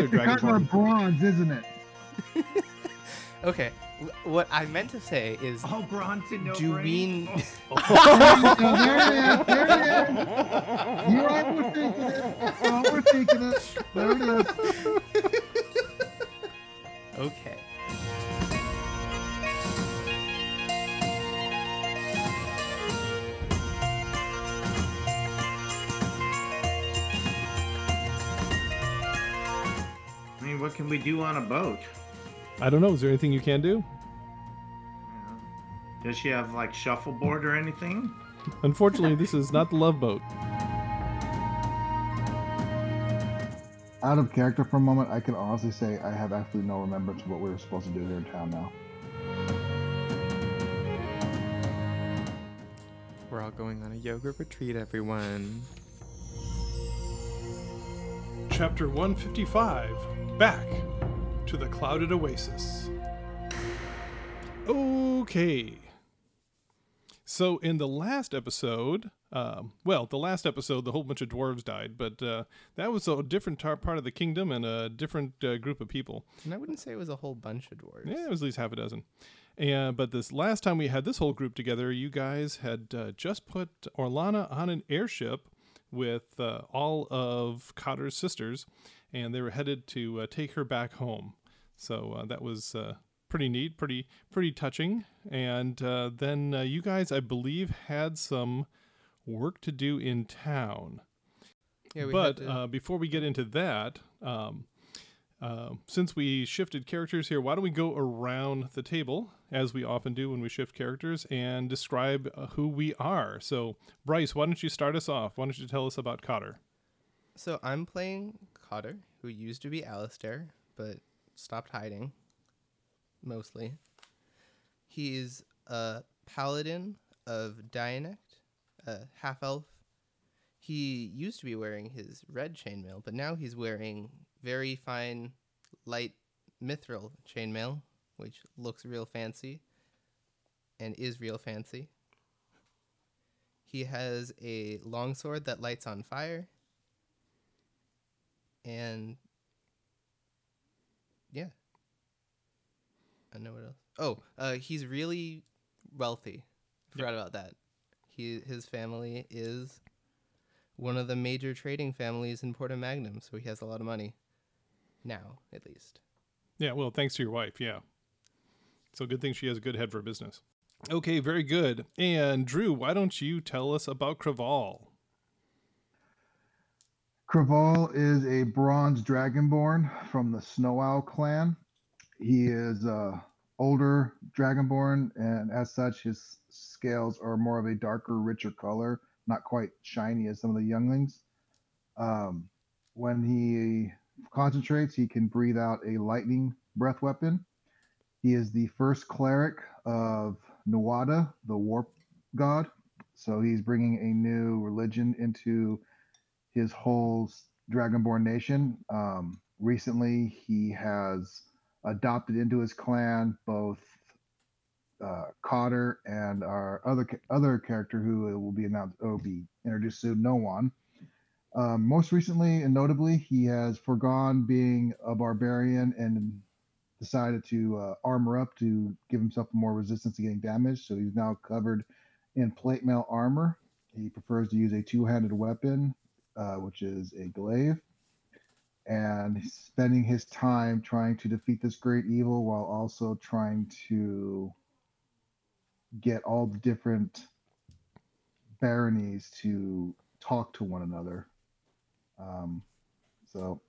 It's the color bronze, isn't it? Okay, what I meant to say is, oh, All bronze and no do we? brains. Oh, there it is. There it is. You're overthinking it. Overthinking it. There it is. We do on a boat? I don't know. Is there anything you can do? Does she have like shuffleboard or anything? Unfortunately, this is not the love boat. Out of character for a moment, I can honestly say I have absolutely no remembrance of what we were supposed to do here in town now. We're all going on a yoga retreat, everyone. Chapter 155 Back to the Clouded Oasis. Okay. So in the last episode, um, well, the last episode, the whole bunch of dwarves died, but uh, that was a different tar- part of the kingdom and a different uh, group of people. And I wouldn't say it was a whole bunch of dwarves. Yeah, it was at least half a dozen. And but this last time we had this whole group together, you guys had uh, just put Orlana on an airship with uh, all of Cotter's sisters, and they were headed to uh, take her back home. So uh, that was uh, pretty neat, pretty pretty touching. And uh, then uh, you guys, I believe, had some work to do in town. Yeah, we but to- uh, before we get into that, um, uh, since we shifted characters here, why don't we go around the table as we often do when we shift characters and describe uh, who we are? So, Bryce, why don't you start us off? Why don't you tell us about Cotter? So I'm playing Cotter, who used to be Alistair, but stopped hiding. Mostly. He's a paladin of Dianect, a half elf. He used to be wearing his red chainmail, but now he's wearing very fine, light mithril chainmail, which looks real fancy and is real fancy. He has a longsword that lights on fire. And yeah. I know what else. Oh uh, he's really wealthy. Forgot about that. He his family is one of the major trading families in Porta Magnum, so he has a lot of money now, at least. Yeah, well, thanks to your wife. Yeah. So, good thing she has a good head for business. Okay, very good. And Drew, why don't you tell us about Craval? Craval is a bronze dragonborn from the Snow Owl clan. He is a older dragonborn, and as such, his scales are more of a darker, richer color, not quite shiny as some of the younglings. Um, when he concentrates, he can breathe out a lightning breath weapon. He is the first cleric of Nuada, the warp god. So he's bringing a new religion into his whole Dragonborn nation. Um, recently, he has adopted into his clan both uh, Cotter and our other other character who will be announced be introduced soon, Noan. Um, most recently and notably, he has forgone being a barbarian and decided to uh, armor up to give himself more resistance to getting damaged. So he's now covered in plate mail armor. He prefers to use a two-handed weapon, uh, which is a glaive, and he's spending his time trying to defeat this great evil while also trying to get all the different baronies to talk to one another. Um, so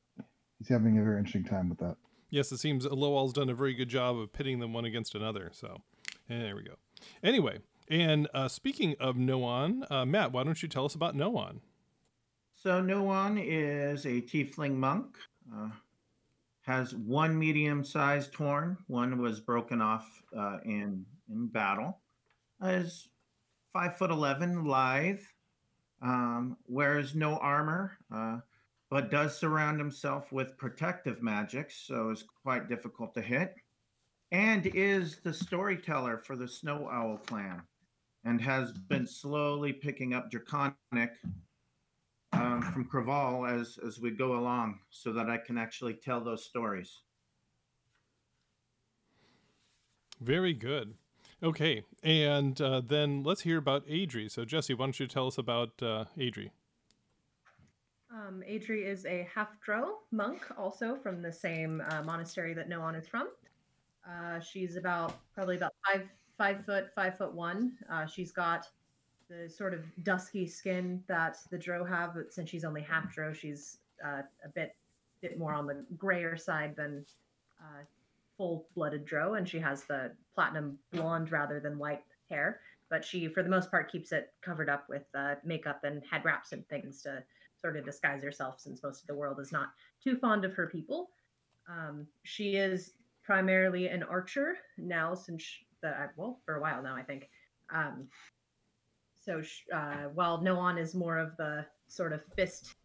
he's having a very interesting time with that. Yes, it seems Lowell's done a very good job of pitting them one against another. So, and there we go. Anyway, and uh, speaking of Noan, uh, Matt, why don't you tell us about Noan? So Noan is a tiefling monk. Uh, has one medium-sized horn. One was broken off uh, in in battle. Is five foot eleven, lithe. Um, wears no armor, uh, but does surround himself with protective magic, so is quite difficult to hit. And is the storyteller for the Snow Owl clan, and has been slowly picking up Draconic um, from Craval as as we go along, so that I can actually tell those stories. Very good. Okay, and uh, then let's hear about Adri. So, Jesse, why don't you tell us about uh, Adri? Um, Adri is a half drow monk, also from the same uh, monastery that Noan is from. Uh, she's about probably about five five foot five foot one. Uh, she's got the sort of dusky skin that the drow have, but since she's only half drow, she's uh, a bit bit more on the grayer side than full blooded drow, and she has the platinum blonde rather than white hair. But she, for the most part, keeps it covered up with uh, makeup and head wraps and things to sort of disguise herself, since most of the world is not too fond of her people. Um, she is primarily an archer now, since she, the well for a while now, I think. Um, so uh, while Noan is more of the sort of fist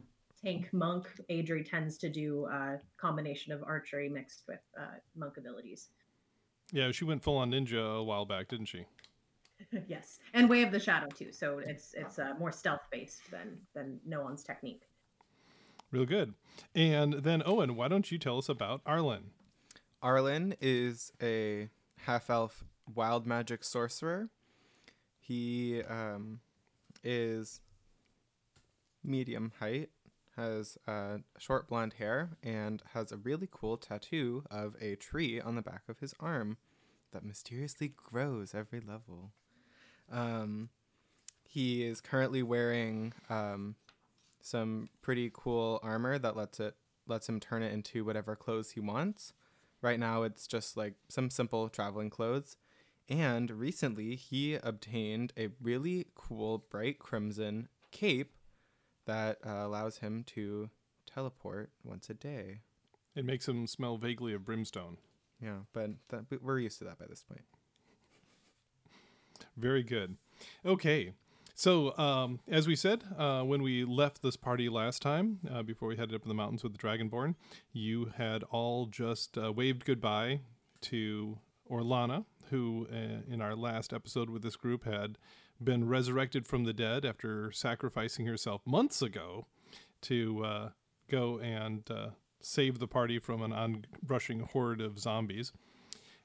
tank monk, Adri tends to do a combination of archery mixed with uh, monk abilities. Yeah, she went full on ninja a while back, didn't she? yes, and Way of the Shadow too. So it's it's uh, more stealth based than than Noan's technique. Real good. And then Owen, why don't you tell us about Arlen? Arlen is a half elf wild magic sorcerer. He um, is medium height, has uh, short blonde hair, and has a really cool tattoo of a tree on the back of his arm that mysteriously grows every level. Um, he is currently wearing um, some pretty cool armor that lets it lets him turn it into whatever clothes he wants. Right now, it's just like some simple traveling clothes. And recently, he obtained a really cool bright crimson cape that uh, allows him to teleport once a day. It makes him smell vaguely of brimstone. Yeah, but that, we're used to that by this point. Very good. Okay. So, um, as we said, uh, when we left this party last time, uh, before we headed up in the mountains with the Dragonborn, you had all just uh, waved goodbye to Orlana, who, uh, in our last episode with this group, had been resurrected from the dead after sacrificing herself months ago to uh, go and uh, save the party from an onrushing horde of zombies.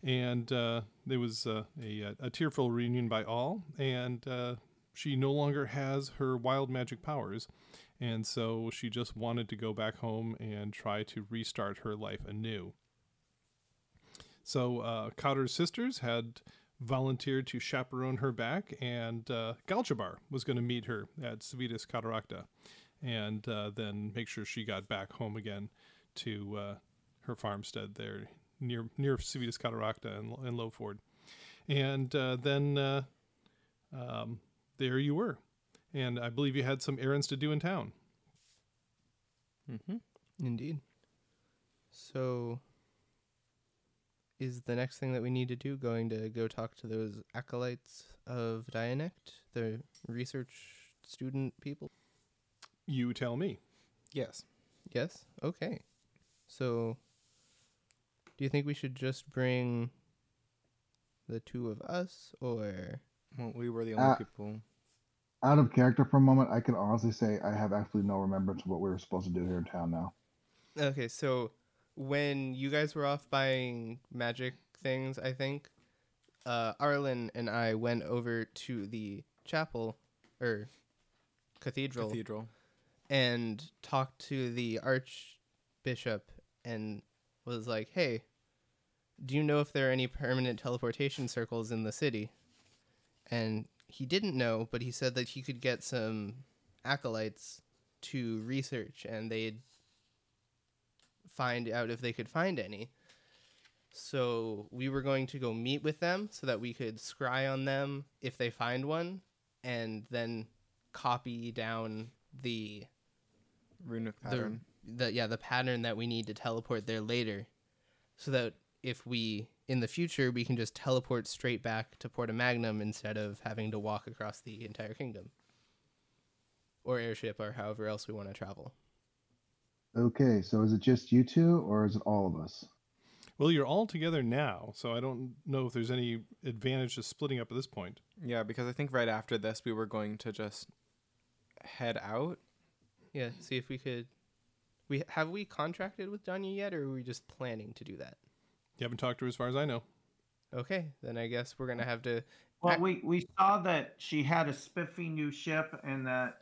And uh, there was uh, a, a, tearful reunion by all, and uh, she no longer has her wild magic powers. And so she just wanted to go back home and try to restart her life anew. So uh, Cotter's sisters had volunteered to chaperone her back, and uh, Galchabar was going to meet her at Civitas Cataracta and uh, then make sure she got back home again to uh, her farmstead there near near Civitas Cataracta and, and Lowford. And uh, then uh, um, there you were. And I believe you had some errands to do in town. Mm-hmm. Indeed. So is the next thing that we need to do going to go talk to those acolytes of Dianect, the research student people? You tell me. Yes. Yes? Okay. So, do you think we should just bring the two of us, or. Well, we were the only uh, people. Out of character for a moment, I can honestly say I have absolutely no remembrance of what we were supposed to do here in town now. Okay, so when you guys were off buying magic things, I think, uh, Arlen and I went over to the chapel or cathedral, cathedral and talked to the archbishop and was like, "Hey, do you know if there are any permanent teleportation circles in the city?" And he didn't know, but he said that he could get some acolytes to research and they'd find out if they could find any. So we were going to go meet with them so that we could scry on them if they find one and then copy down the runic pattern. The, the yeah, the pattern that we need to teleport there later. So that if we in the future we can just teleport straight back to Porta Magnum instead of having to walk across the entire kingdom. Or airship or however else we want to travel. Okay, so is it just you two or is it all of us? Well, you're all together now, so I don't know if there's any advantage to splitting up at this point. Yeah, because I think right after this we were going to just head out Yeah, see if we could. We have we contracted with Danya yet, or are we just planning to do that? You haven't talked to her as far as I know. Okay, then I guess we're gonna have to. Well, we, we saw that she had a spiffy new ship and that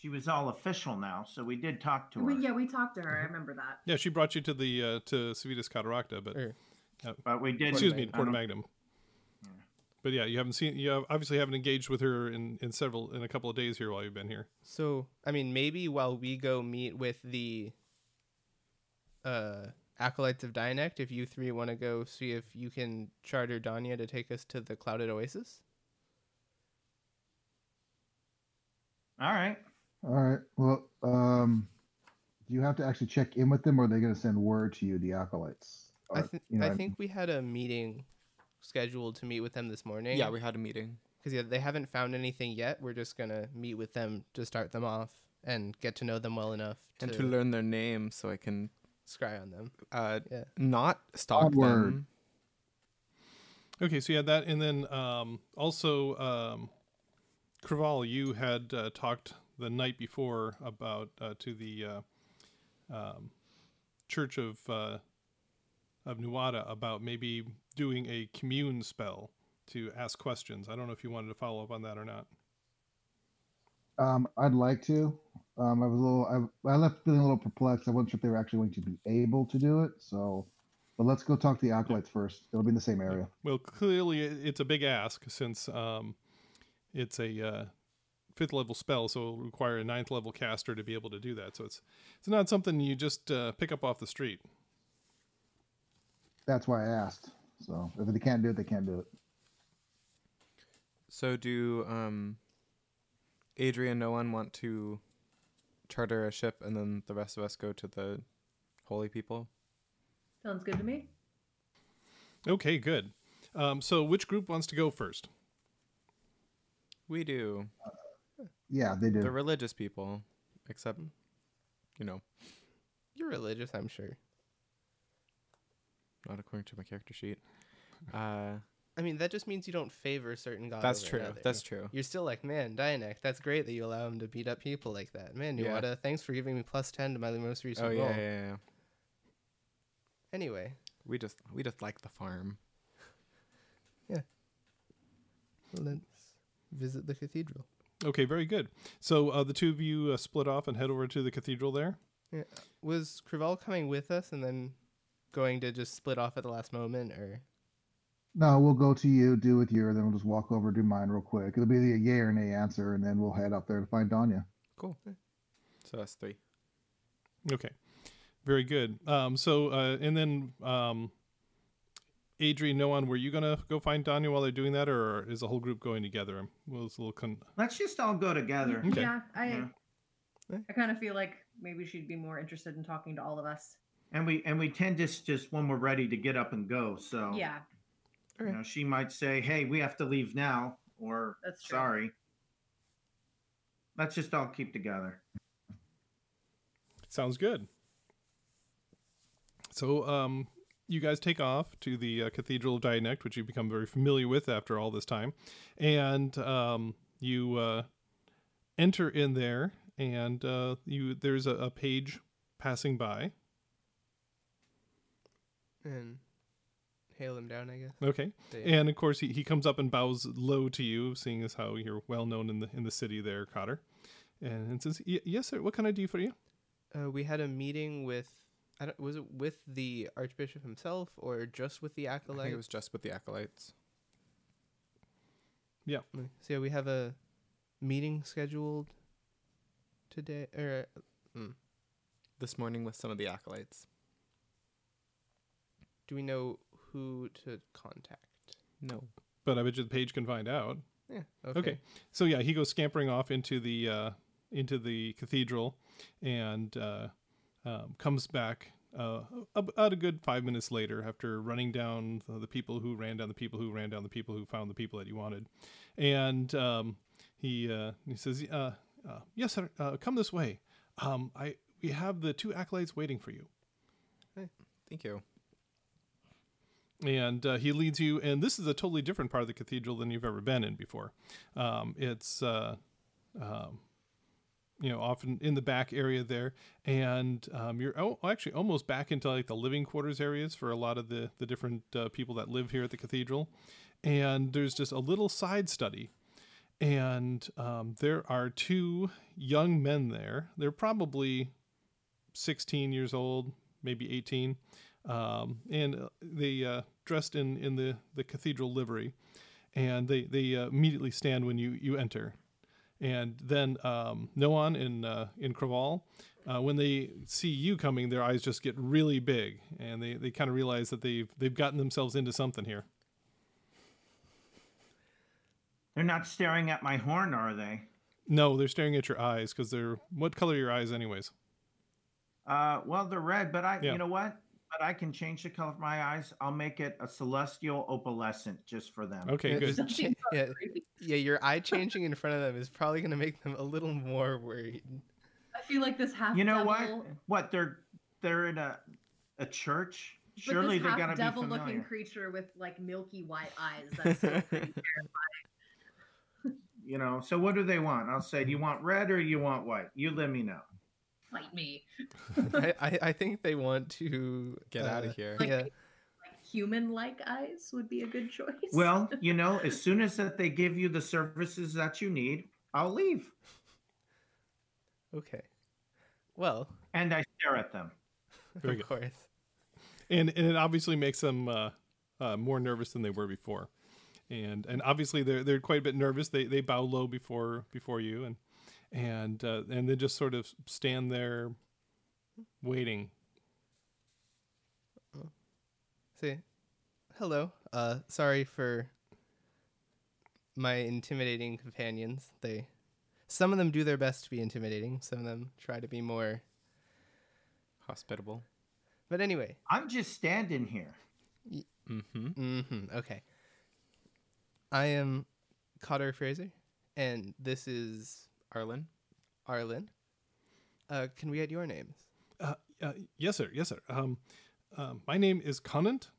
she was all official now. So we did talk to her. We, yeah, we talked to her. I remember that. Yeah, she brought you to the uh, to Civitas Cataracta, but Er, But we did. excuse me, to I Porta don't- Magnum. But yeah, you haven't seen you obviously haven't engaged with her in, in several in a couple of days here while you've been here. So I mean, maybe while we go meet with the uh, acolytes of Dianect, if you three want to go see if you can charter Danya to take us to the Clouded Oasis. All right. All right. Well, um, do you have to actually check in with them, or are they going to send word to you, the acolytes? I, Or, th- you know, I think we had a meeting scheduled to meet with them this morning. Yeah, we had a meeting. because yeah, they haven't found anything yet. We're just gonna meet with them to start them off and get to know them well enough And to to learn their name so I can scry on them. uh, Yeah. not stalk Onward. them. Okay, so yeah, that, and then um, also um, Craval, you had uh, talked the night before about uh, to the uh, um, Church of uh, of Nuada about maybe doing a commune spell to ask questions. I don't know if you wanted to follow up on that or not. Um, I'd like to. Um, I was a little. I, I left feeling a little perplexed. I wasn't sure if they were actually going to be able to do it. So, but let's go talk to the acolytes first. It'll be in the same area. Well, clearly it's a big ask since um, it's a uh, fifth level spell, so it'll require a ninth level caster to be able to do that. So it's it's not something you just uh, pick up off the street. That's why I asked. So, if they can't do it, they can't do it. So do um, Adri and Noan want to charter a ship and then the rest of us go to the holy people? Sounds good to me. Okay, good. Um, so which group wants to go first? We do. Yeah, they do. The religious people, except, you know, You're religious, I'm sure. not according to my character sheet. Uh, I mean, that just means you don't favor certain gods. that's true. another. That's true. You're still like, man, Dianect, that's great that you allow him to beat up people like that. Man, Yeah. Nuada, thanks for giving me plus 10 to my most recent Oh roll. yeah, yeah, yeah. Anyway, We just we just like the farm. Yeah. Let's visit the cathedral. Okay, very good. So uh, the two of you uh, split off and head over to the cathedral there. Was Craval coming with us and then going to just split off at the last moment, or No, we'll go to you, do with you, and then we'll just walk over, do mine real quick. It'll be the yay or nay answer, and then we'll head up there to find Danya. Cool. So that's three. Okay, very good. Um, so uh, and then um, Adrian, Noan, were you gonna go find Danya while they're doing that, or is the whole group going together? Well, it's a little con- Let's just all go together. Okay. Yeah, I Yeah. I kind of feel like maybe she'd be more interested in talking to all of us. And we and we tend to s- just when we're ready to get up and go. So Yeah, you know, she might say, "Hey, we have to leave now," or That's true. "Sorry." Let's just all keep together. Sounds good. So, um, you guys take off to the uh, Cathedral of Dianect, which you've become very familiar with after all this time, and um, you uh, enter in there, and uh, you there's a, a page passing by. and hail him down, I guess. Okay, Say, and of course he, he comes up and bows low to you, seeing as how you're well known in the in the city there, Cotter, and, and says, "Y- "Yes, sir. What can I do for you?" uh, we had a meeting with. I don't, was it with the Archbishop himself or just with the acolytes? I acolyte? think it was just with the acolytes. Yeah. So yeah, we have a meeting scheduled today. Or mm, This morning with some of the acolytes. do we know who to contact? No. But I bet you the page can find out. Yeah. Okay. Okay. So yeah, he goes scampering off into the uh, into the cathedral, and uh, um, comes back uh, about a good five minutes later after running down the, people who ran down the people who ran down the people who found the people that he wanted, and um, he uh, he says, uh, uh, "Yes, sir. Uh, come this way. Um, I we have the two acolytes waiting for you." Hey, Thank you. and uh, he leads you and this is a totally different part of the cathedral than you've ever been in before um, it's uh, um, you know, often in the back area there, and um, you're oh, actually almost back into like the living quarters areas for a lot of the the different uh, people that live here at the cathedral, and there's just a little side study, and um, there are two young men there. They're probably 16 years old, maybe 18, um, and uh, they uh, dressed in in the the cathedral livery, and they they uh, immediately stand when you you enter and then um, Noan in uh, in Craval, uh, when they see you coming, their eyes just get really big, and they, they kind of realize that they've they've gotten themselves into something here. They're not staring at my horn, are they? No, they're staring at your eyes because they're what color are your eyes, anyways? Uh, well, they're red, but I, Yeah. you know what? But I can change the color of my eyes. I'll make it a celestial opalescent just for them. Okay, Yeah, good. That seems so Yeah. Yeah, your eye changing in front of them is probably going to make them a little more worried. I feel like this half You know devil, what? What they're they're in a a church. but Surely this they half gotta be devil looking creature with like milky white eyes. That's so creepy. You know. So what do they want? I'll say, do you want red or you want white? You let me know. Fight me. I, I, I think they want to Get out uh, of here. Like- Yeah, Like human-like eyes would be a good choice. Well, you know, as soon as that they give you the services that you need, I'll leave. okay. Well, And I stare at them. Very of good. course. and and it obviously makes them uh, uh, more nervous than they were before, and and obviously they're they're quite a bit nervous. They they bow low before before you, and and uh, and they just sort of stand there, waiting. See, hello. Uh, sorry for my intimidating companions. They, some of them do their best to be intimidating. Some of them try to be more. Hospitable. But anyway, I'm just standing here. Mm-hmm. Mm-hmm. okay. I am Cotter Fraser, and this is Arlen. Arlen. Uh, can we get your names? Uh, uh, yes, sir. Yes, sir. Um, uh, my name is Connant.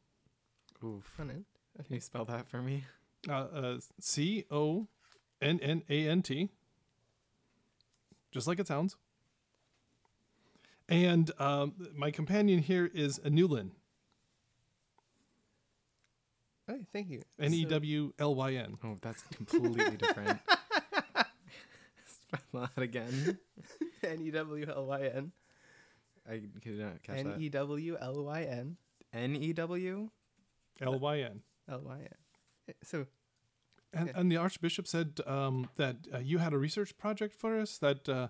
Oof. Come in. Can you spell that for me? Uh, uh, C O N N A N T. Just like it sounds. And um, my companion here is Anulin. Oh, thank you. N E W L Y N. Oh, that's completely different. spell that again. N e w l y n. I could not catch N that. e w l y n N E W. L Y N. l y n. So And, Okay. and the Archbishop said um, that uh, you had a research project for us, that uh,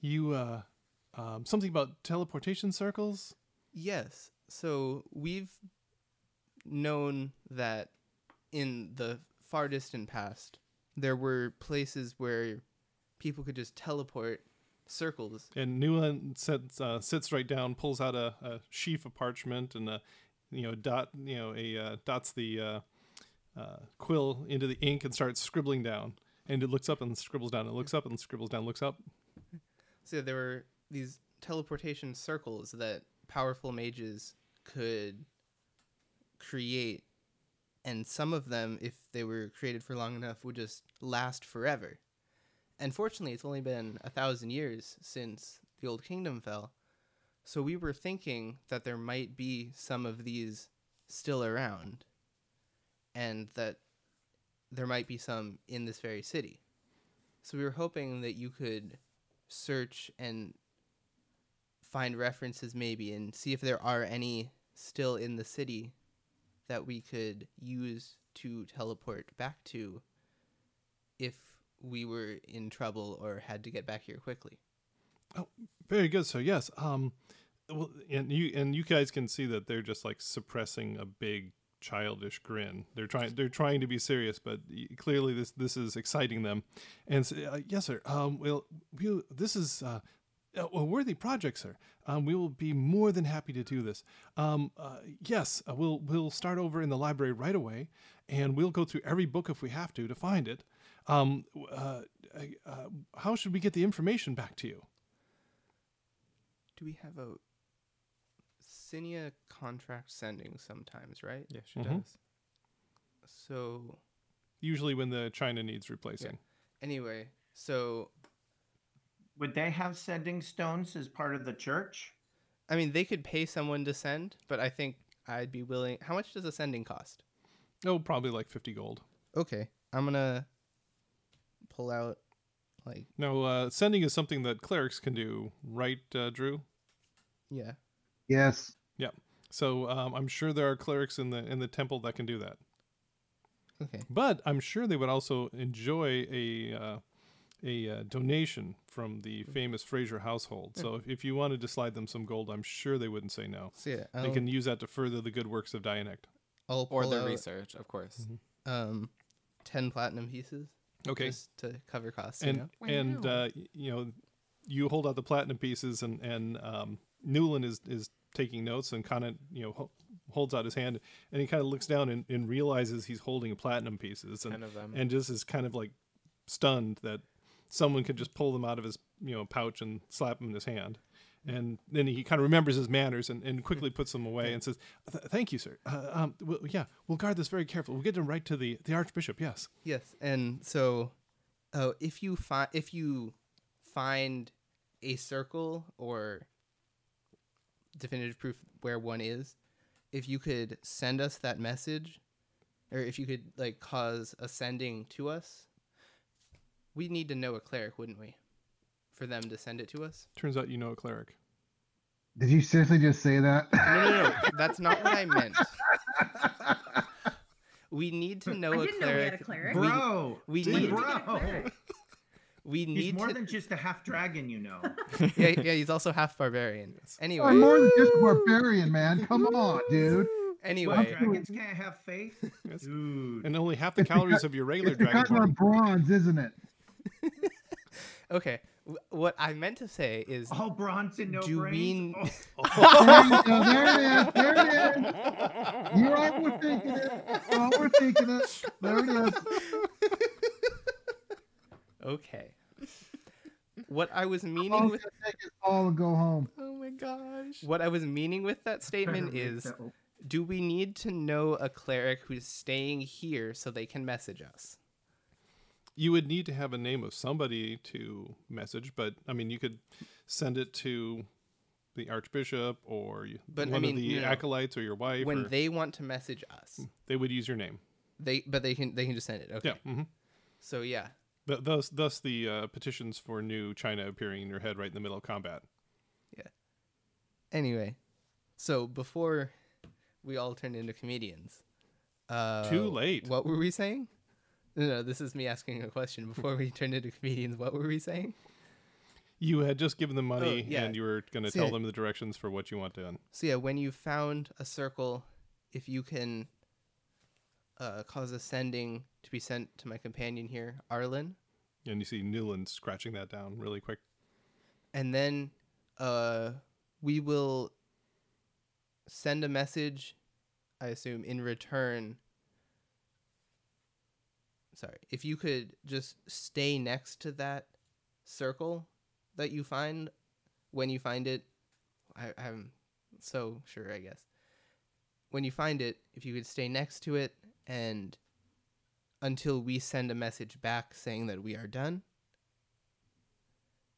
you, uh, um, something about teleportation circles. Yes. So we've known that in the far distant past, there were places where people could just teleport circles. And Newlyn sits, uh, sits right down, pulls out a, a sheaf of parchment, and a, you know dot you know a uh, dots the uh, uh, quill into the ink and starts scribbling down. And it looks up and scribbles down. It looks up and scribbles down. Looks up. So there were these teleportation circles that powerful mages could create. And some of them, if they were created for long enough, would just last forever. And fortunately, it's only been a thousand years since the Old Kingdom fell. So we were thinking that there might be some of these still around. And that there might be some in this very city. So we were hoping that you could search and find references maybe and see if there are any still in the city that we could use to teleport back to if we were in trouble or had to get back here quickly. Oh, very good. So yes, um, well, and you and you guys can see that they're just like suppressing a big childish grin. They're trying they're trying to be serious, but clearly this this is exciting them. And so, uh, yes, sir. Um, well, we this is. Uh, a worthy project, sir. Um, we will be more than happy to do this. Um, uh, yes, uh, we'll we'll start over in the library right away, and we'll go through every book if we have to to find it. Um, uh, uh, how should we get the information back to you? Do we have a Cinia contract sending sometimes, right? Yeah, she Mhm. does. So Usually when the China needs replacing. Yeah. anyway, so Would they have sending stones as part of the church? I mean, they could pay someone to send, but I think I'd be willing. How much does a sending cost? Oh, probably like 50 gold. Okay, I'm gonna pull out like No, uh, sending is something that clerics can do, right, uh, Drew? yeah. Yes. Yeah so um, I'm sure there are clerics in the in the temple that can do that. Okay. But I'm sure they would also enjoy a uh, a uh, donation from the famous Fraser household. So if, if you wanted to slide them some gold, I'm sure they wouldn't say no. So yeah, They I'll, can use that to further the good works of Dianect. I'll Or pull the out, research, of course. um ten platinum pieces. Okay. Just to cover costs. you and know? and uh, you know you hold out the platinum pieces and and um, Newlyn is is taking notes and kind of you know holds out his hand and he kind of looks down and, and realizes he's holding platinum pieces and Ten of them. and just is kind of like stunned that someone could just pull them out of his you know pouch and slap them in his hand and then he kind of remembers his manners and, and quickly puts them away and says thank you sir. Uh, um, well, yeah we'll guard this very carefully we'll get them right to the the archbishop yes. Yes, and so, oh, if you find if you find a circle or definitive proof where one is, if you could send us that message, or if you could like cause a sending to us, we need to know a cleric, wouldn't we, for them to send it to us? turns out you know a cleric Did you seriously just say that? No, no, no, that's not what I meant. We need to know I a didn't know we cleric. had a cleric. We- Bro, we dude, need- bro. We He's more to. than just a half dragon, you know. yeah, yeah, he's also half barbarian. Anyway, I'm Anyway, more than just a barbarian, man. Come on, dude. Well, anyway, dragons can't have faith, Yes. dude. and only half the calories because- of your regular It's because dragon we're bronze, isn't it? okay. W- What I meant to say is, oh, All bronze and no Do we brains. n- Oh, There you go. There it is. There it is. You all were thinking it. You all were thinking it. There it is. okay. What I was All meaning it's with take is all to go home. oh my gosh. what I was meaning with that statement is, do we need to know a cleric who's staying here so they can message us? You would need to have a name of somebody to message, but I mean, you could send it to the archbishop or But, I mean, of the you know, acolytes or your wife. When or- they want to message us, they would use your name. they but they can they can just send it. Okay. Yeah. hmm So yeah, Th- thus, thus the uh, petitions for new China appearing in your head right in the middle of combat. Yeah. Anyway, so before we all turned into comedians, uh, Too late. What were we saying? No, no, this is me asking a question. Before we turned into comedians, what were we saying? You had just given them money Oh, yeah. and you were going to So, tell yeah. them the directions for what you want done. So yeah, when you found a circle, if you can uh, cause a sending to be sent to my companion here, Arlen, And you see Newlyn scratching that down really quick. and then uh, we will send a message. I assume in return. Sorry, if you could just stay next to that circle that you find when you find it, I, I'm so sure. I guess when you find it, if you could stay next to it and until we send a message back saying that we are done,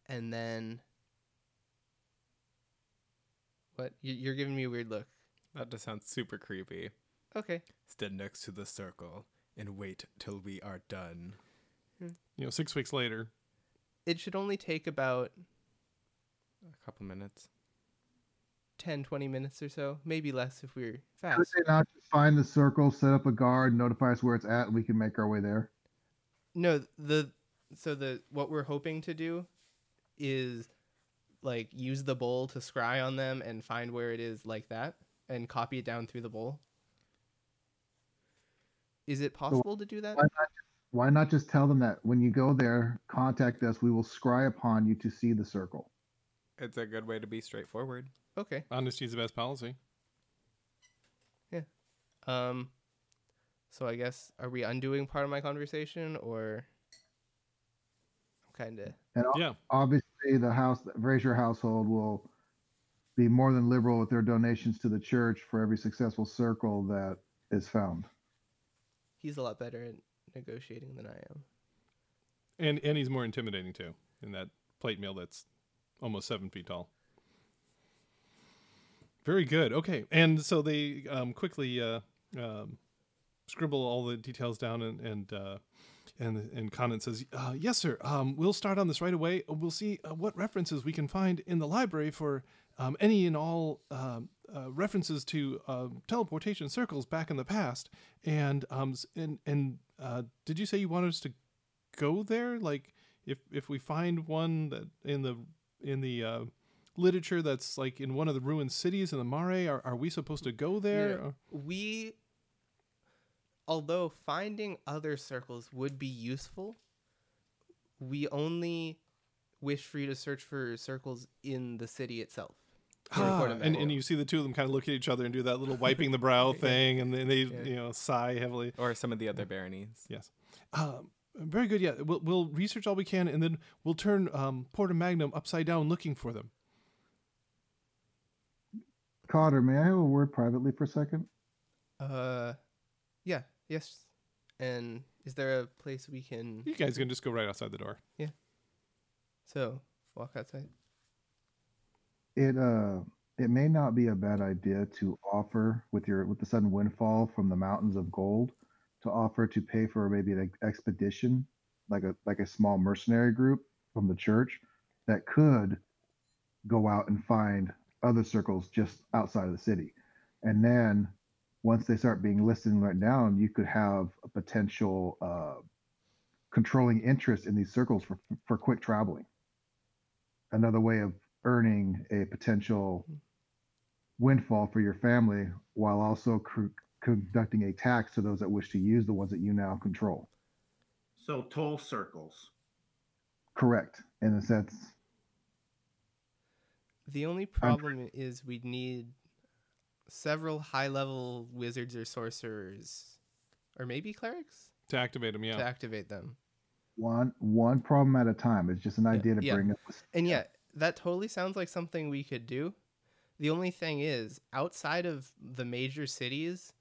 and then what? You- You're giving me a weird look. That just sounds super creepy. Okay. Stand next to the circle and wait till we are done. Hmm. You know, six weeks later, It should only take about A couple minutes. 10, 20 minutes or so. Maybe less if we're Could fast. they not just find the circle, set up a guard, notify us where it's at, and we can make our way there? No, the so the what we're hoping to do is like use the bowl to scry on them and find where it is like that and copy it down through the bowl. Is it possible to do that? Why not, why not just tell them that when you go there, contact us. We will scry upon you to see the circle. It's a good way to be straightforward. Okay. honesty is the best policy. Yeah. Um so I guess are we undoing part of my conversation or kind of And Yeah. obviously, the house, the Fraser household, will be more than liberal with their donations to the church for every successful circle that is found. He's a lot better at negotiating than I am. And and he's more intimidating too in that plate mail that's almost seven feet tall. Very good. Okay, and so they um, quickly uh, um, scribble all the details down, and and uh, and and Conan says, uh, "Yes, sir. Um, we'll start on this right away. We'll see uh, what references we can find in the library for um, any and all um, uh, references to uh, teleportation circles back in the past. And um, and and uh, did you say you wanted us to go there? Like, if if we find one that in the in the uh, literature that's like in one of the ruined cities in the Mare, are, are we supposed to go there? No. We, although finding other circles would be useful, we only wish for you to search for circles in the city itself. To Ah, and, and you see the two of them kind of look at each other and do that little wiping the brow thing, and then they Yeah. you know sigh heavily. Or some of the other baronies. Yes, um, very good. Yeah, we'll, we'll research all we can, and then we'll turn um, Porta Magnum upside down looking for them. Cotter, may I have a word privately for a second? Uh, yeah, yes. And is there a place we can? You guys can just go right outside the door. Yeah. So walk outside. It uh, it may not be a bad idea to offer with your with the sudden windfall from the mountains of gold, to offer to pay for maybe an expedition, like a like a small mercenary group from the church, that could go out and find other circles just outside of the city, and then once they start being listed and written down, you could have a potential uh, controlling interest in these circles for for quick traveling. Another way of earning a potential windfall for your family while also cr- conducting a tax to those that wish to use the ones that you now control. So toll circles. Correct, in a sense. The only problem is we need several high-level wizards or sorcerers, or maybe clerics, To activate them, yeah. to activate them. One one problem at a time. It's just an idea to yeah. bring up. And yeah, that totally sounds like something we could do. The only thing is, outside of the major cities,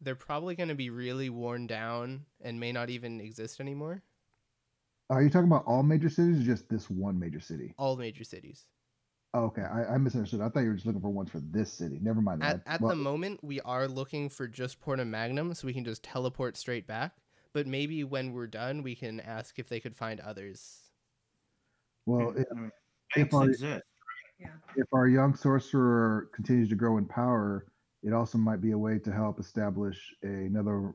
they're probably going to be really worn down and may not even exist anymore. Are you talking about all major cities or just this one major city? All major cities. Oh, okay, I, I misunderstood. I thought you were just looking for ones for this city. Never mind. At, that. at Well, the moment, we are looking for just Porta Magnum, so we can just teleport straight back. But maybe when we're done, we can ask if they could find others. well, if, I mean, if our- exist. Yeah. if our young sorcerer continues to grow in power, it also might be a way to help establish another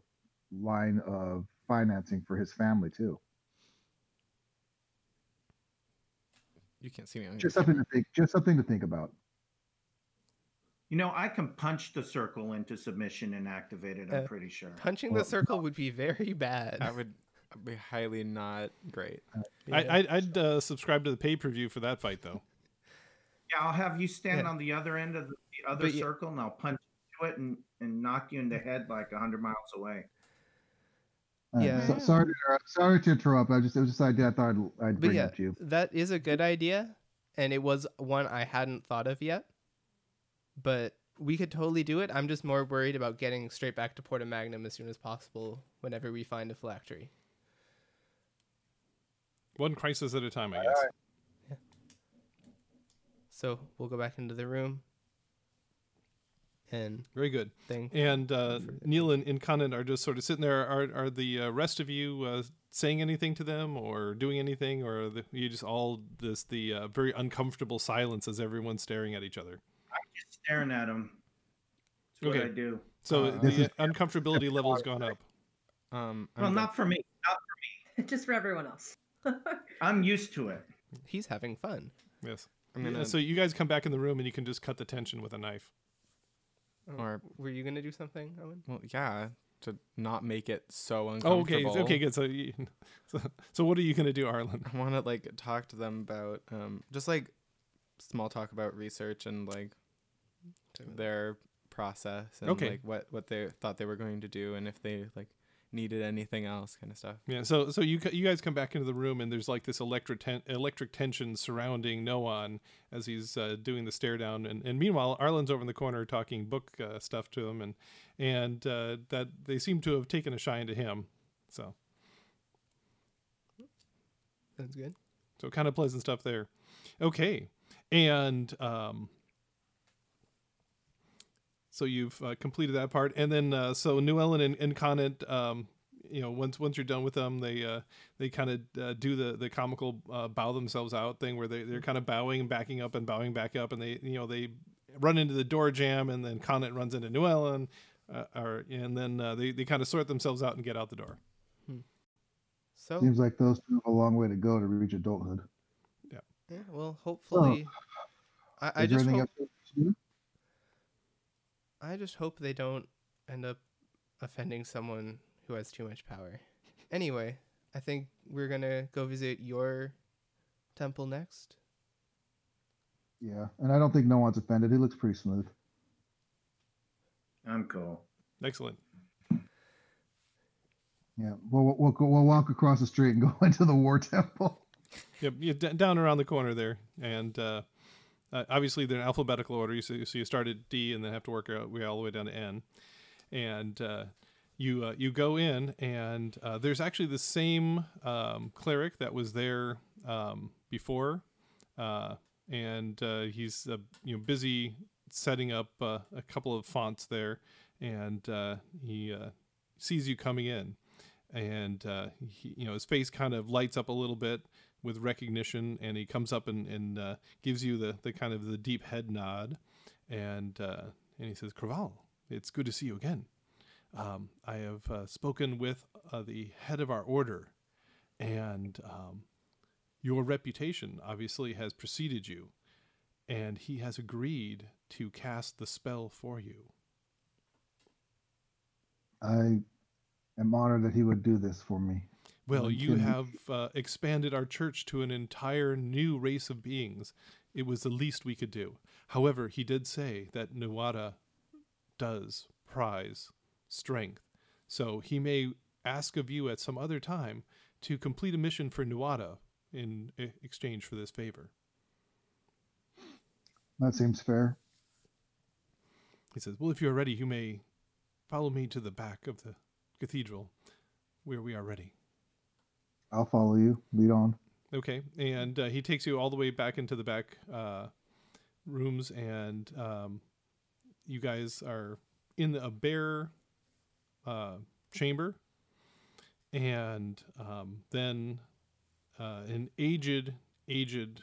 line of financing for his family too. You can't see me on Just your something to think. Just something to think about. You know, I can punch the circle into submission and activate it. I'm Uh, pretty sure. Punching Well, the circle would be very bad. That would be highly not great. Yeah. I, I, I'd uh, subscribe to the pay per view for that fight, though. Yeah, I'll have you stand Yeah. on the other end of the, the other But yeah- circle, and I'll punch into it and, and knock you in the head like hundred miles away. Uh, Yeah. so- sorry, to, interrupt- sorry to interrupt. I just it was just an idea I thought I'd, I'd bring yeah, up to you. that is a good idea, and it was one I hadn't thought of yet. But we could totally do it. I'm just more worried about getting straight back to Porta Magnum as soon as possible whenever we find a phylactery. One crisis at a time, I guess. Yeah. So we'll go back into the room and Very good. think. And uh, Neil and, and Conan are just sort of sitting there. Are are the uh, rest of you uh, saying anything to them or doing anything, or are the, you just all this the uh, very uncomfortable silence as everyone's staring at each other? I'm just staring at them. That's what Okay. I do. So Uh, the uncomfortability level's gone up. Um, I'm Well, go- not for me. Just for everyone else. I'm used to it. He's having fun. Yes. I'm gonna. so you guys come back in the room and you can just cut the tension with a knife. Oh, Or- were you gonna do something, Owen? well, yeah, to not make it so Oh, uncomfortable. okay. Okay. Good. So, you, so, so what are you gonna do, Arlen? I want to like talk to them about um just like small talk about research and like their process and Okay. like what what they thought they were going to do and if they like needed anything else kind of stuff. Yeah. So, so you you guys come back into the room and there's like this electric ten- electric tension surrounding Noan as he's uh, doing the stare down, and, and meanwhile Arlen's over in the corner talking book uh, stuff to him, and and uh, that they seem to have taken a shine to him. So, Sounds good. So kind of pleasant stuff there. Okay, and um, so you've uh, completed that part, and then uh, so Newlyn and, and Connant, um, you know, once once you're done with them, they uh, they kind of uh, do the the comical uh, bow themselves out thing where they they're kind of bowing and backing up and bowing back up, and they you know they run into the door jam, and then Connant runs into Newlyn, uh, or and then uh, they they kind of sort themselves out and get out the door. So Seems like those two have a long way to go to reach adulthood. yeah, well, hopefully, I, I Is there just anything hope, else you do? I just hope they don't end up offending someone who has too much power. Anyway, I think we're gonna go visit your temple next. Yeah, and I don't think Noan's offended. He looks pretty smooth. I'm cool. Excellent. Yeah, we'll we'll, go, we'll walk across the street and go into the war temple. Yep, you d- down around the corner there, and uh, uh, obviously they're in alphabetical order. So, so you start at D and then have to work out way all the way down to N, and uh, you uh, you go in and uh, there's actually the same um, cleric that was there um, before, uh, and uh, he's you know busy setting up a couple of fonts there, and he sees you coming in, and uh, he, you know his face kind of lights up a little bit with recognition, and he comes up and, and uh, gives you the, the kind of the deep head nod, and uh, and he says, "Craval, it's good to see you again. Um, I have uh, spoken with uh, the head of our order, and um, your reputation obviously has preceded you, and he has agreed to cast the spell for you." I am honored that he would do this for me. Well, you have uh, expanded our church to an entire new race of beings. It was the least we could do. However, he did say that Nuada does prize strength. So he may ask of you at some other time to complete a mission for Nuada in e- exchange for this favor. That seems fair. He says, Well, if you are ready, you may follow me to the back of the cathedral where we are ready. I'll follow you. Lead on. Okay, and uh, he takes you all the way back into the back uh, rooms, and um, you guys are in a bare uh, chamber, and um, then uh, an aged, aged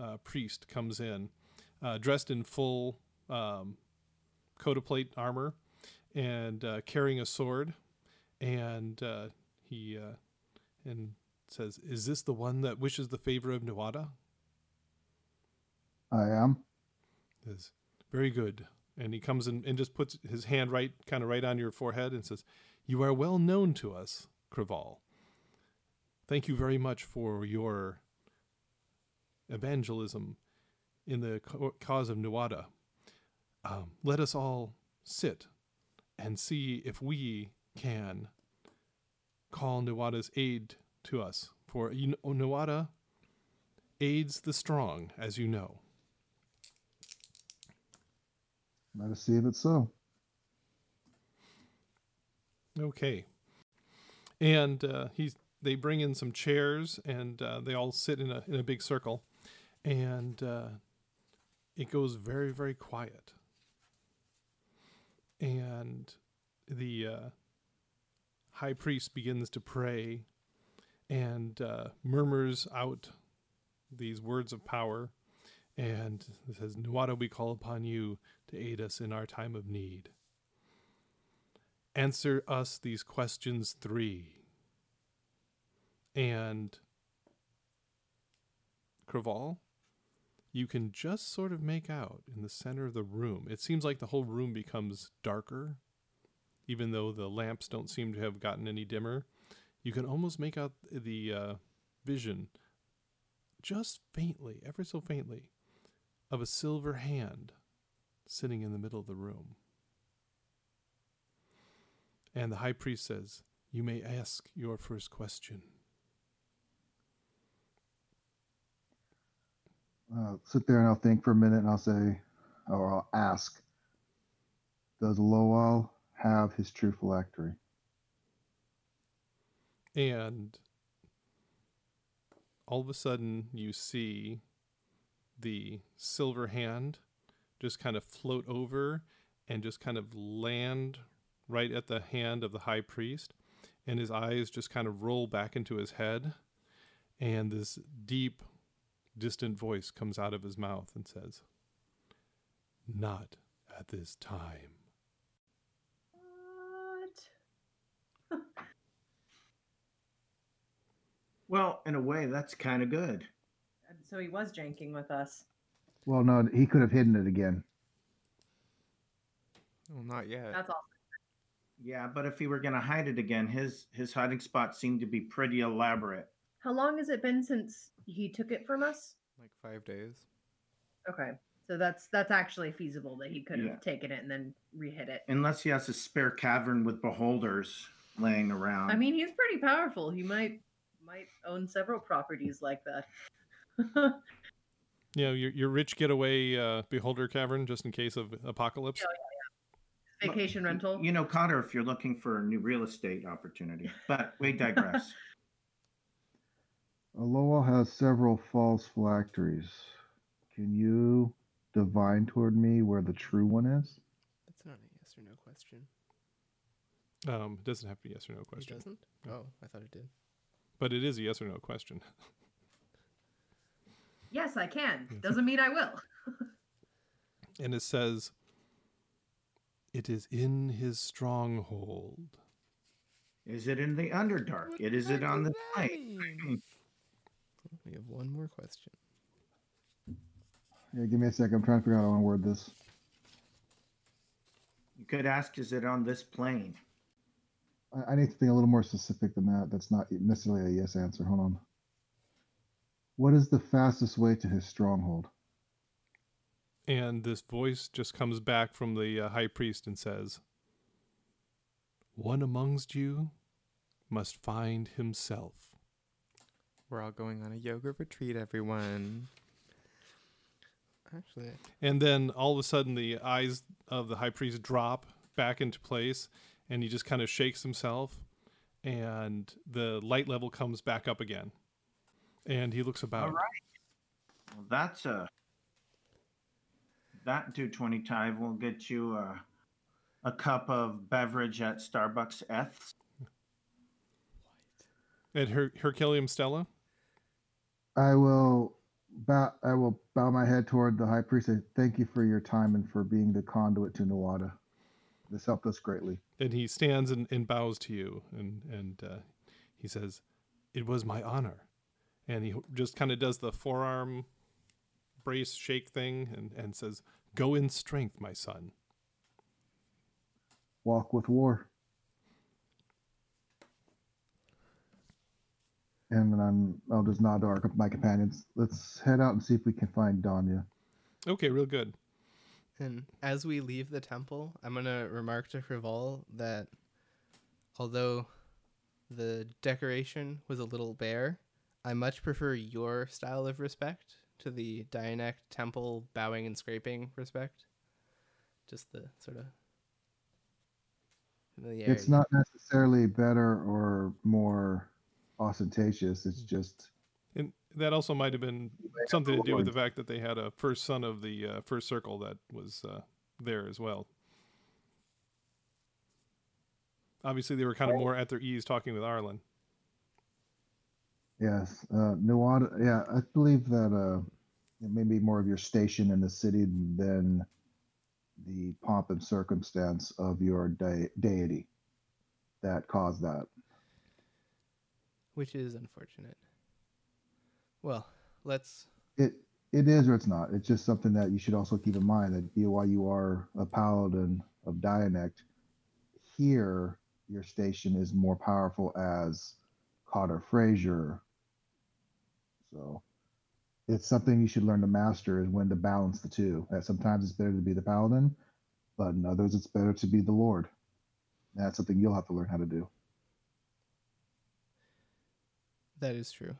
uh, priest comes in, uh, dressed in full um, coat of plate armor, and uh, carrying a sword, and uh, he uh, and says, "Is this the one that wishes the favor of Nuada?" I am. Says, "Very good." And he comes in and just puts his hand right, kind of right on your forehead, and says, "You are well known to us, Craval. Thank you very much for your evangelism in the cause of Nuada. Um, let us all sit and see if we can call Nuada's aid to us. For you know, Nuada aids the strong, as you know. Let us see if it's so. Okay. And uh, he's they bring in some chairs and uh, they all sit in a in a big circle, and uh, it goes very very quiet. And the uh, high priest begins to pray, and uh, murmurs out these words of power, and says, "Nuada, we call upon you to aid us in our time of need." answer us these questions three. And Craval, you can just sort of make out in the center of the room. It seems like the whole room becomes darker, even though the lamps don't seem to have gotten any dimmer. You can almost make out the uh, vision, just faintly, ever so faintly, of a silver hand sitting in the middle of the room. And the high priest says, You may ask your first question. I'll sit there and I'll think for a minute and I'll say, or I'll ask, does Lowell have his true phylactery? And all of a sudden you see the silver hand just kind of float over and just kind of land right at the hand of the high priest and his eyes just kind of roll back into his head and this deep distant voice comes out of his mouth and says not at this time What? Well, in a way, that's kind of good. So he was janking with us. Well, no, he could have hidden it again. Well, not yet. That's all. Yeah, but if he were going to hide it again, his his hiding spot seemed to be pretty elaborate. How long has it been since he took it from us? Like five days. Okay. So that's that's actually feasible that he could have Yeah. taken it and then rehit it. Unless he has a spare cavern with beholders laying around. I mean, he's pretty powerful. He might might own several properties like that. you know your, your rich getaway uh, beholder cavern just in case of apocalypse Yeah, yeah, Vacation rental. You know, Connor, if you're looking for a new real estate opportunity. But we digress. Aloha has several false phylacteries. Can you divine toward me where the true one is? That's not a yes or no question. um, it doesn't have to be yes or no It question doesn't? Oh, I thought it did. but it is a yes or no question yes, I can. Doesn't mean I will. and it says it is in his stronghold is it in the Underdark? It is it on the light? We have one more question. Yeah, give me a second. I'm trying to figure out how to word this. You could ask, is it on this plane? I, I need to think a little more specific than that. That's not necessarily a yes answer. Hold on. What is the fastest way to his stronghold? and this voice just comes back from the uh, high priest and says one amongst you must find himself We're all going on a yoga retreat, everyone. Actually, And then all of a sudden, the eyes of the high priest drop back into place, and he just kind of shakes himself, and the light level comes back up again. And he looks about. All right. Well, that's a. That 220 tithe will get you a, a cup of beverage at Starbucks F's. At Her- Herculeum Stella, I will bow. I will bow my head toward the high priest. and Thank you for your time and for being the conduit to Nuada. This helped us greatly. and he stands and, and bows to you, and and uh, he says, "It was my honor," and he just kind of does the forearm brace shake thing, and and says, "Go in strength, my son." Walk with war. And then I'm, I'll just nod to our, my companions. Let's head out and see if we can find Danya. Okay, real good. and as we leave the temple, I'm gonna remark to Frival that although the decoration was a little bare, I much prefer your style of respect to the Dianect temple bowing and scraping respect. Just the sort of familiarity. It's not necessarily better or more ostentatious. It's just And that also might have been something to do with the fact that they had a first son of the uh, first circle that was uh, there as well. Obviously, they were kind of more at their ease talking with Arlen. yes, uh, Nuada. Yeah, I believe that uh, it may be more of your station in the city than the pomp and circumstance of your de- deity that caused that. Which is unfortunate. Well, let's It it is or it's not. It's just something that you should also keep in mind that while you are a paladin of Dianect, here your station is more powerful as Cotter Frazier. So it's something you should learn to master is when to balance the two. That sometimes it's better to be the paladin, but in others it's better to be the lord. That's something you'll have to learn how to do. That is true.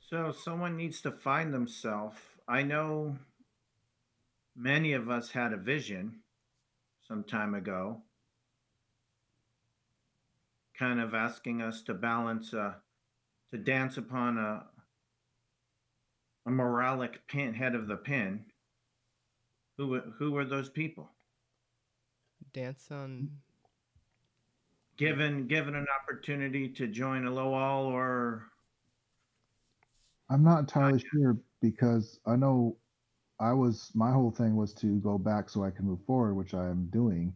So someone needs to find themselves. I know many of us had a vision some time ago. kind of asking us to balance, uh, to dance upon a a moralic pin head of the pin. Who who were those people? Dance on. Given given an opportunity to join a Lowell or I'm not entirely sure because I know I was my whole thing was to go back so I can move forward, which I am doing.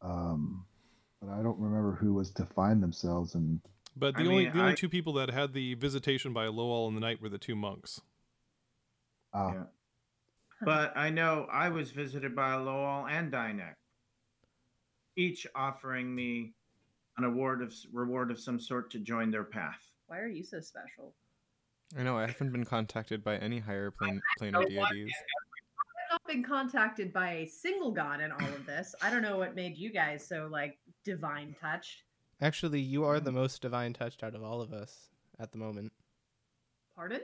Um, but I don't remember who was to find themselves and But the I only mean, the only I- two people that had the visitation by Lowell in the night were the two monks. uh, Yeah. But I know I was visited by Lowell and Dianect, each offering me an award of reward of some sort to join their path. Why are you so special? I know I haven't been contacted by any higher plane planar know deities. I've not been contacted by a single god in all of this. I don't know what made you guys so like divine touched. Actually, you are the mm. most divine touched out of all of us at the moment. Pardon?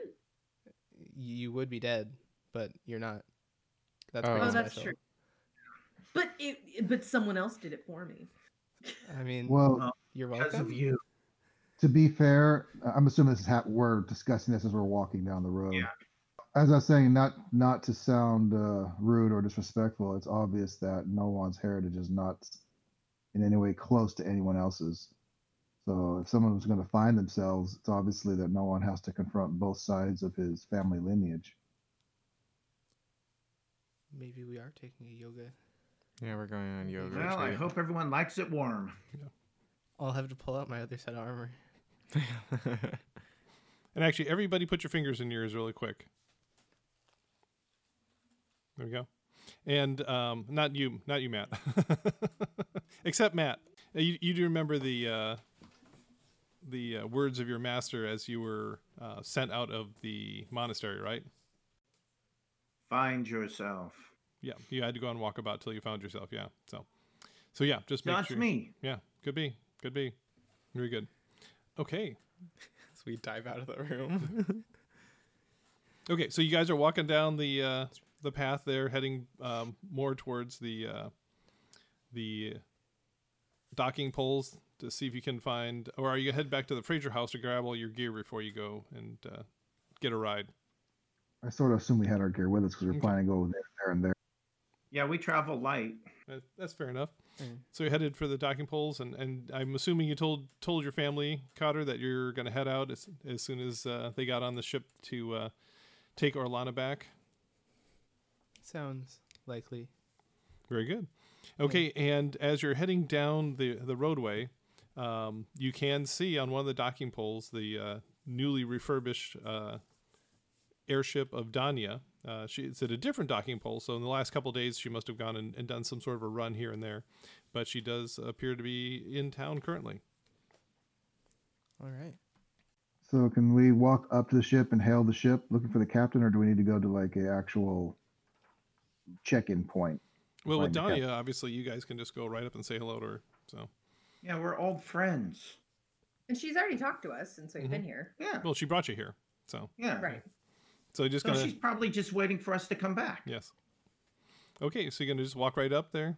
You would be dead, but you're not. That's Oh. pretty Oh, that's special. true. But it, but someone else did it for me. I mean, well, you're welcome. Because welcome. of you. to be fair, I'm assuming this is ha- we're discussing this as we're walking down the road. Yeah. As I was saying, not not to sound uh, rude or disrespectful, it's obvious that Noan's heritage is not in any way close to anyone else's. So if someone was going to find themselves, it's obviously that Noan has to confront both sides of his family lineage. Maybe we are taking a yoga. Yeah, we're going on yoga. Well, I hope everyone likes it warm. I'll have to pull out my other set of armor. And actually, everybody put your fingers in yours really quick. There we go. And um, not you, not you, Matt. Except Matt. Uh, You, you do remember the uh, the uh, words of your master as you were uh, sent out of the monastery, right? Find yourself. Yeah, you had to go and walk about till you found yourself. Yeah, so so yeah, just make That's sure. me. Yeah, could be, could be. Very good. Okay, so we dive out of the room. Okay, so you guys are walking down the uh, the path there, heading um, more towards the uh, the docking poles to see if you can find, or are you head back to the Fraser house to grab all your gear before you go and uh, get a ride? I sort of assume we had our gear with us because we are Okay. planning to go there, there, and there. Yeah, we travel light. That's fair enough. Mm. So you're headed for the docking poles, and, and I'm assuming you told told your family, Cotter, that you're going to head out as as soon as uh, they got on the ship to uh, take Orlana back. Sounds likely. Very good. Okay, and as you're heading down the the roadway, um, you can see on one of the docking poles the uh, newly refurbished uh, airship of Danya. Uh, she, it's at a different docking pole, so in the last couple days she must have gone and, and done some sort of a run here and there, but she does appear to be in town currently. All right. So can we walk up to the ship and hail the ship looking for the captain, or do we need to go to like a actual check-in point? Well, with Find Danya, obviously you guys can just go right up and say hello to her. So, Yeah, we're old friends. And she's already talked to us since we've been here. Yeah. well, she brought you here, so Yeah. Right. So just So gonna she's probably just waiting for us to come back. yes. Okay, so you're gonna just walk right up there.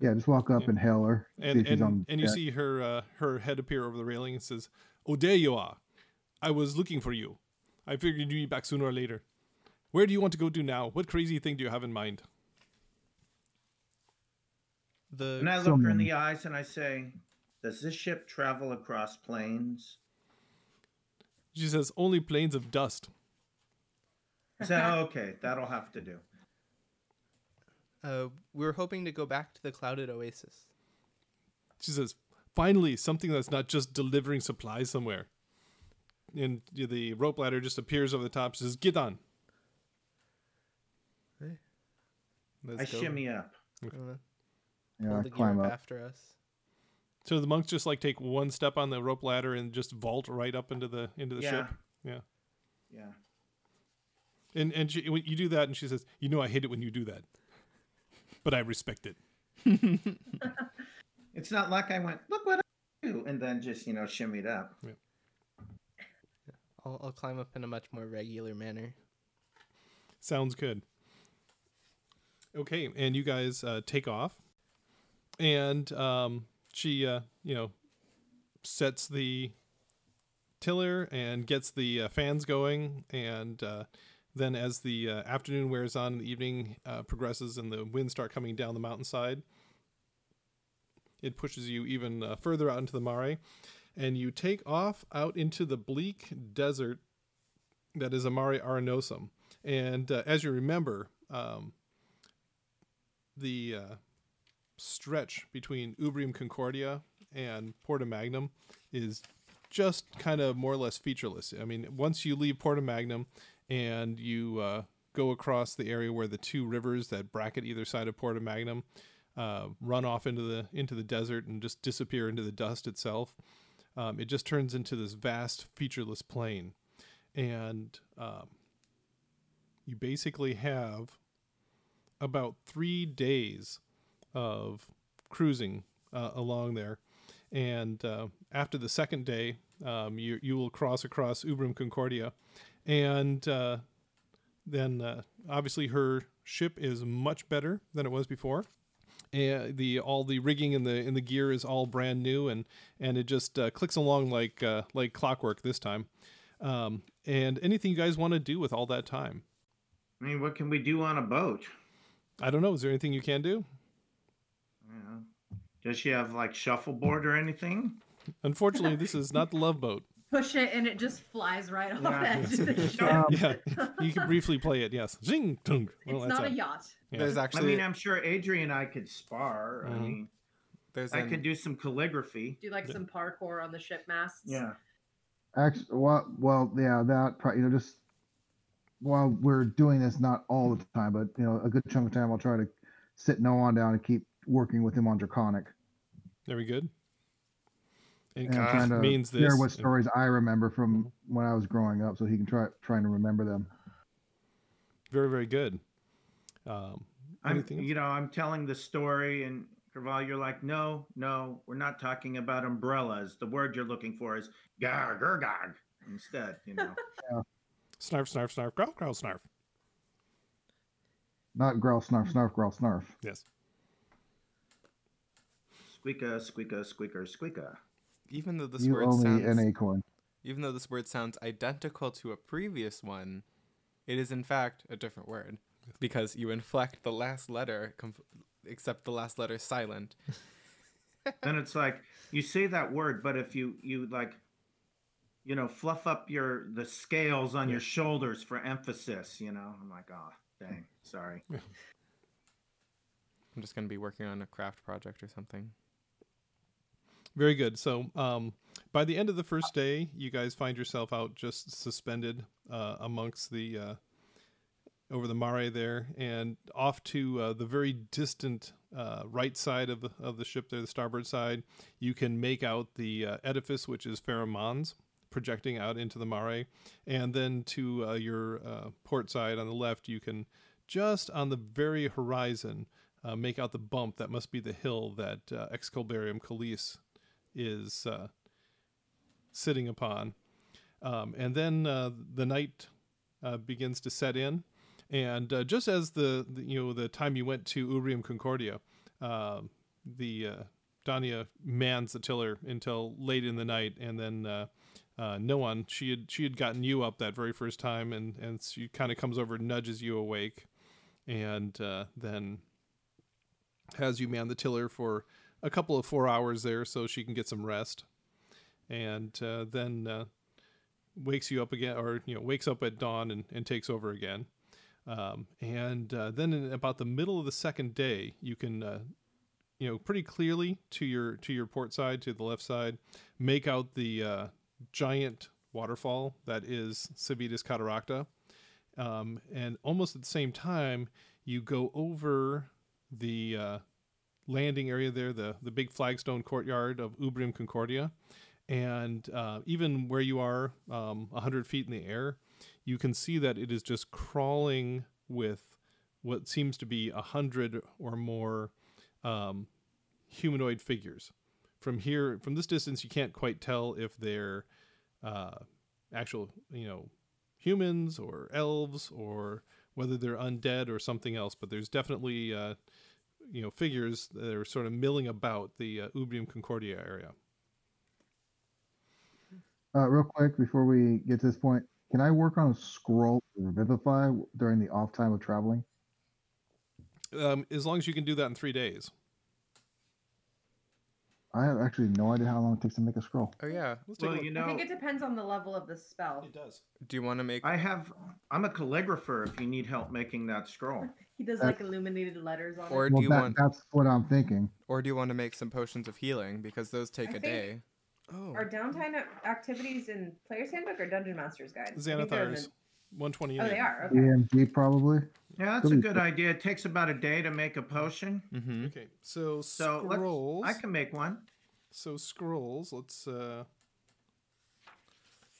Yeah, just walk up Yeah. and hail her. and and, and you see her uh, her head appear over the railing and says, "Oh, there you are. I was looking for you. I figured you'd be back sooner or later. Where do you want to go to now? What crazy thing do you have in mind?" The And I look her in the eyes and I say, Does this ship travel across plains? She says, "Only planes of dust." So, okay, that'll have to do. uh, we are hoping to go back to the clouded oasis. She says, "Finally, something that's not just delivering supplies somewhere." And the rope ladder just appears over the top. She says, "Get on." Let's I go. shimmy up. Uh, yeah, pull I the climb gear up. after us. So the monks just like take one step on the rope ladder and just vault right up into the into the Yeah. ship. Yeah. Yeah. And and she, when you do that, and she says, "You know, I hate it when you do that, but I respect it." It's not like I went, Look what I do, and then just, you know, shimmied up. I'll, I'll climb up in a much more regular manner. Sounds good. Okay, and you guys uh, take off, and um, she uh, you know sets the tiller and gets the uh, fans going and uh, then as the uh, afternoon wears on the evening uh, progresses and the winds start coming down the mountainside it pushes you even uh, further out into the mare and you take off out into the bleak desert that is Amare Arenosum. And uh, as you remember, um, the stretch between Ubrium Concordia and Porta Magnum is just kind of more or less featureless. I mean, once you leave Porta Magnum and you uh, go across the area where the two rivers that bracket either side of Porta Magnum uh, run off into the into the desert and just disappear into the dust itself, um, it just turns into this vast featureless plain, and um, you basically have about three days of cruising uh, along there. And uh, after the second day, um, you you will cross across Ubrium Concordia, and uh, then uh, obviously her ship is much better than it was before. And the all the rigging and the in the gear is all brand new, and and it just uh, clicks along like uh, like clockwork this time. Um, and anything you guys want to do with all that time? I mean, what can we do on a boat? I don't know. Is there anything you can do? Yeah. Does she have like shuffleboard or anything? Unfortunately, this is not the love boat. Push it and it just flies right off Yeah. the edge of the ship. Um, Yeah, you can briefly play it. Yes, zing, tung. Well, it's not a it. yacht. Yeah. There's I mean, I'm sure Adrian and I could spar. I Mhm. mean, there's I an- could do some calligraphy. Do like some parkour on the ship masts. Yeah. Actually, well, well, yeah, that pro- you know, just while we're doing this, not all the time, but you know, a good chunk of time, I'll try to sit Noan down and keep working with him on Draconic. Very good. And And Kaf trying to means hear this. what stories I remember from when I was growing up, so he can try trying to remember them. Very, very good. Um, I'm, you know, I'm telling the story, and Craval, you're like, no, no, we're not talking about umbrellas. The word you're looking for is gar, gur, gag instead, you know. Snarf, snarf, snarf, growl, growl, snarf. Not growl, snarf, snarf, growl, snarf. Yes. Squeaka, squeaka, squeaker, squeaka. even though this You word owe me sounds an acorn. even though this word sounds identical to a previous one, it is in fact a different word because you inflect the last letter, com- except the last letter silent. then it's like you say that word, but if you you like, you know, fluff up your the scales on your shoulders for emphasis, you know, I'm like, oh, dang, sorry. I'm just gonna be working on a craft project or something. Very good. So, um, by the end of the first day, you guys find yourself out just suspended uh, amongst the uh, over the mare there, and off to uh, the very distant uh, right side of the of the ship there, the starboard side. You can make out the uh, edifice, which is Pheromones, projecting out into the mare, and then to uh, your port side on the left, you can just on the very horizon make out the bump that must be the hill that Excalbarium Calise is uh, sitting upon. Um, and then uh, the night uh, begins to set in, and uh, just as the, the you know the time you went to Ubrium Concordia, uh, the uh, Danya mans the tiller until late in the night, and then uh, uh, Noan she had she had gotten you up that very first time, and and she kind of comes over nudges you awake, and uh, then has you man the tiller for a couple of four hours there so she can get some rest. And uh, then uh, wakes you up again or you know wakes up at dawn and, and takes over again. Um, and uh, then in about the middle of the second day you can uh, you know pretty clearly to your to your port side to the left side make out the uh, giant waterfall that is civitas cataracta. Um, and almost at the same time you go over the uh, landing area there, the the big flagstone courtyard of Ubrium Concordia, and uh, even where you are, um, hundred feet in the air, you can see that it is just crawling with what seems to be a hundred or more um, humanoid figures. From here, from this distance, you can't quite tell if they're uh, actual, you know, humans or elves or whether they're undead or something else. But there's definitely uh, you know figures that are sort of milling about the uh, Ubrium Concordia area. Uh, real quick before we get to this point, can I work on a scroll to revivify during the off time of traveling? Um, as long as you can do that in three days. I have actually no idea how long it takes to make a scroll. Oh yeah. Let's Well, look. you I think it depends on the level of the spell. It does. Do you want to make? I have. I'm a calligrapher. If you need help making that scroll, He does Uh, like illuminated letters on Or it. do Well, you that, want? that's what I'm thinking. Or do you want to make some potions of healing because those take I a think- day? Oh, Are downtime ac- activities in Player's Handbook or Dungeon Master's Guide? I think they're in Xanathar's the- one twenty eight. Oh, they are. Okay. DMG probably. yeah, that's a good idea. It takes about a day to make a potion. Mm-hmm. Okay, so, So let's- scrolls. I can make one. So scrolls. Let's uh,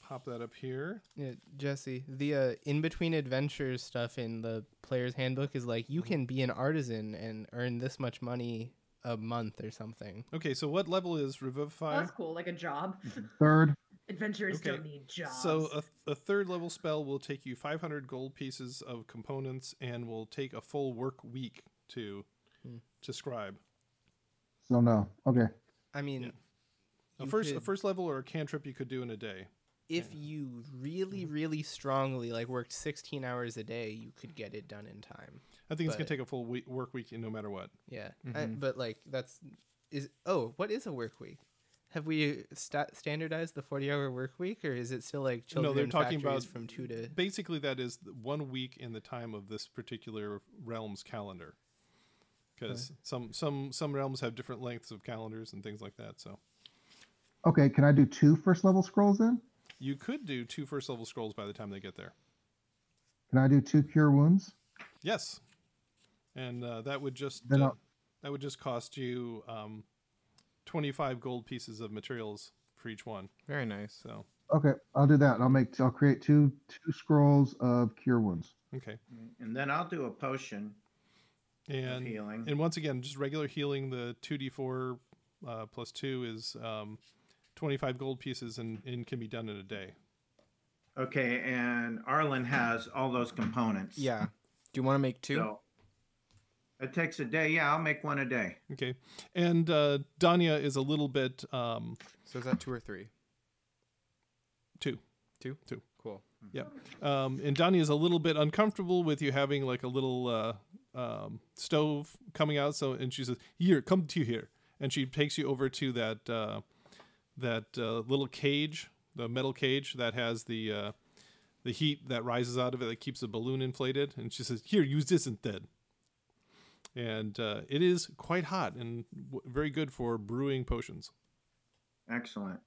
pop that up here. Yeah, Jesse, the uh, in between adventures stuff in the player's handbook is like you can be an artisan and earn this much money a month or something. Okay, so what level is revivify? that's cool. Like a job. Third. Adventurers Okay, don't need jobs. So a, a third level spell will take you 500 gold pieces of components and will take a full work week to Hmm. to scribe. So no. Okay. I mean, Yeah. A you first a first level or a cantrip you could do in a day. If you really, really strongly like worked 16 hours a day, you could get it done in time. I think it's gonna take a full week, work week no matter what. Yeah, I- Mhm. but like that's is oh, what is a work week? Have we sta- standardized the 40 hour work week or is it still like No, children they're talking factories about- from 2 to Basically, that is one week in the time of this particular realm's calendar. Because some some some realms have different lengths of calendars and things like that. So Okay. Can I do two first level scrolls then? You could do two first level scrolls by the time they get there. Can I do two cure wounds? Yes, and uh, that would just then uh, that would just cost you um, twenty five gold pieces of materials for each one. Very nice. So Okay, I'll do that. I'll make. I'll create two two scrolls of cure wounds. okay, And then I'll do a potion of and healing. and once again, just regular healing. The two d four uh, plus two is um, twenty five gold pieces, and, and can be done in a day. Okay, and Arlen has all those components. Yeah. Do you want to make two? So it takes a day. Yeah, I'll make one a day. Okay, and uh, Danya is a little bit um, So is that two or three? two. Two. Two. Cool. Yeah. Um, and Danya is a little bit uncomfortable with you having like a little uh, um, stove coming out. So, and she says, "Here, come to you here." And she takes you over to that uh, that uh, little cage, the metal cage that has the uh, the heat that rises out of it that keeps the balloon inflated. And she says, "Here, use this instead." And uh, it is quite hot and w- very good for brewing potions. Excellent.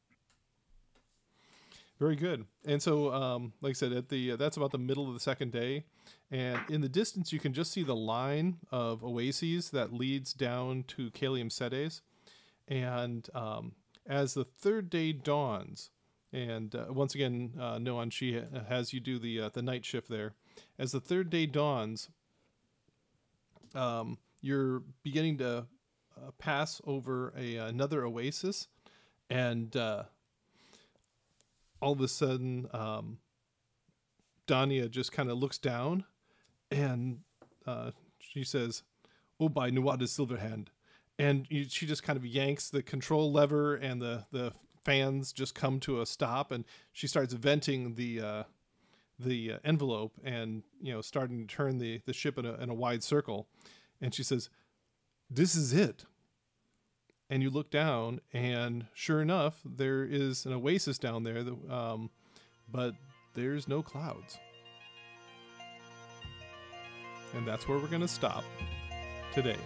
Very good. And so, um, like I said, at the uh, that's about the middle of the second day, and in the distance you can just see the line of oases that leads down to Kalium Sedes. And um, as the third day dawns, and uh, once again, uh, Noan she has you do the uh, the night shift there. As the third day dawns, um, you're beginning to uh, pass over a another oasis, and uh, all of a sudden, um, Danya just kind of looks down, and uh, she says, "Oh, by Nuada's silver hand," and you, she just kind of yanks the control lever, and the the fans just come to a stop, and she starts venting the uh, the uh, envelope, and you know, starting to turn the the ship in a in a wide circle, and she says, "This is it." and you look down, and sure enough, there is an oasis down there. That, um, but there's no clouds, and that's where we're going to stop today.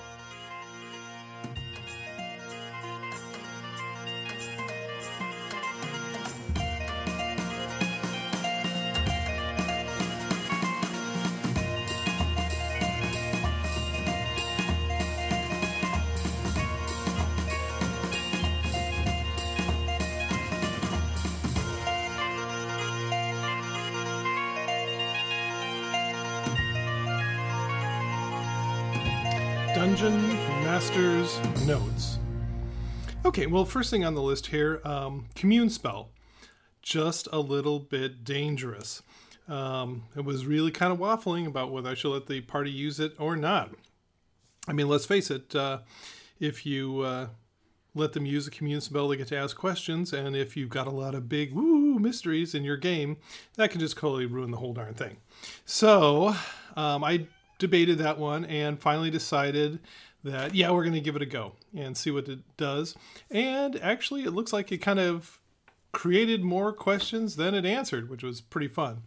Dungeon Master's Notes. Okay, well, first thing on the list here um, Commune Spell. Just a little bit dangerous. Um, it was really kind of waffling about whether I should let the party use it or not. I mean, let's face it, uh, if you uh, let them use the commune spell, they get to ask questions, and if you've got a lot of big woo mysteries in your game, that can just totally ruin the whole darn thing. So um, I debated that one and finally decided that yeah, we're going to give it a go and see what it does. And actually, it looks like it kind of created more questions than it answered, which was pretty fun.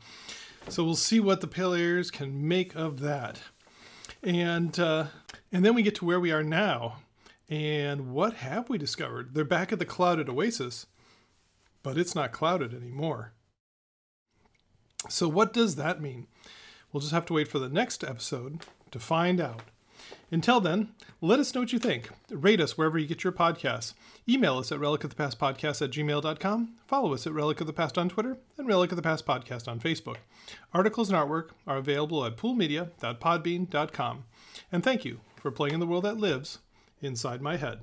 So we'll see what the players can make of that. And uh, and then we get to where we are now. And what have we discovered? They're back at the clouded oasis, but it's not clouded anymore. So what does that mean? We'll just have to wait for the next episode to find out. Until then, let us know what you think. Rate us wherever you get your podcasts. Email us at relic of the past podcast at gmail.com. Follow us at Relic of the Past on Twitter and Relic of the Past podcast on Facebook. Articles and artwork are available at poolmedia.podbean.com. And thank you for playing in the world that lives inside my head.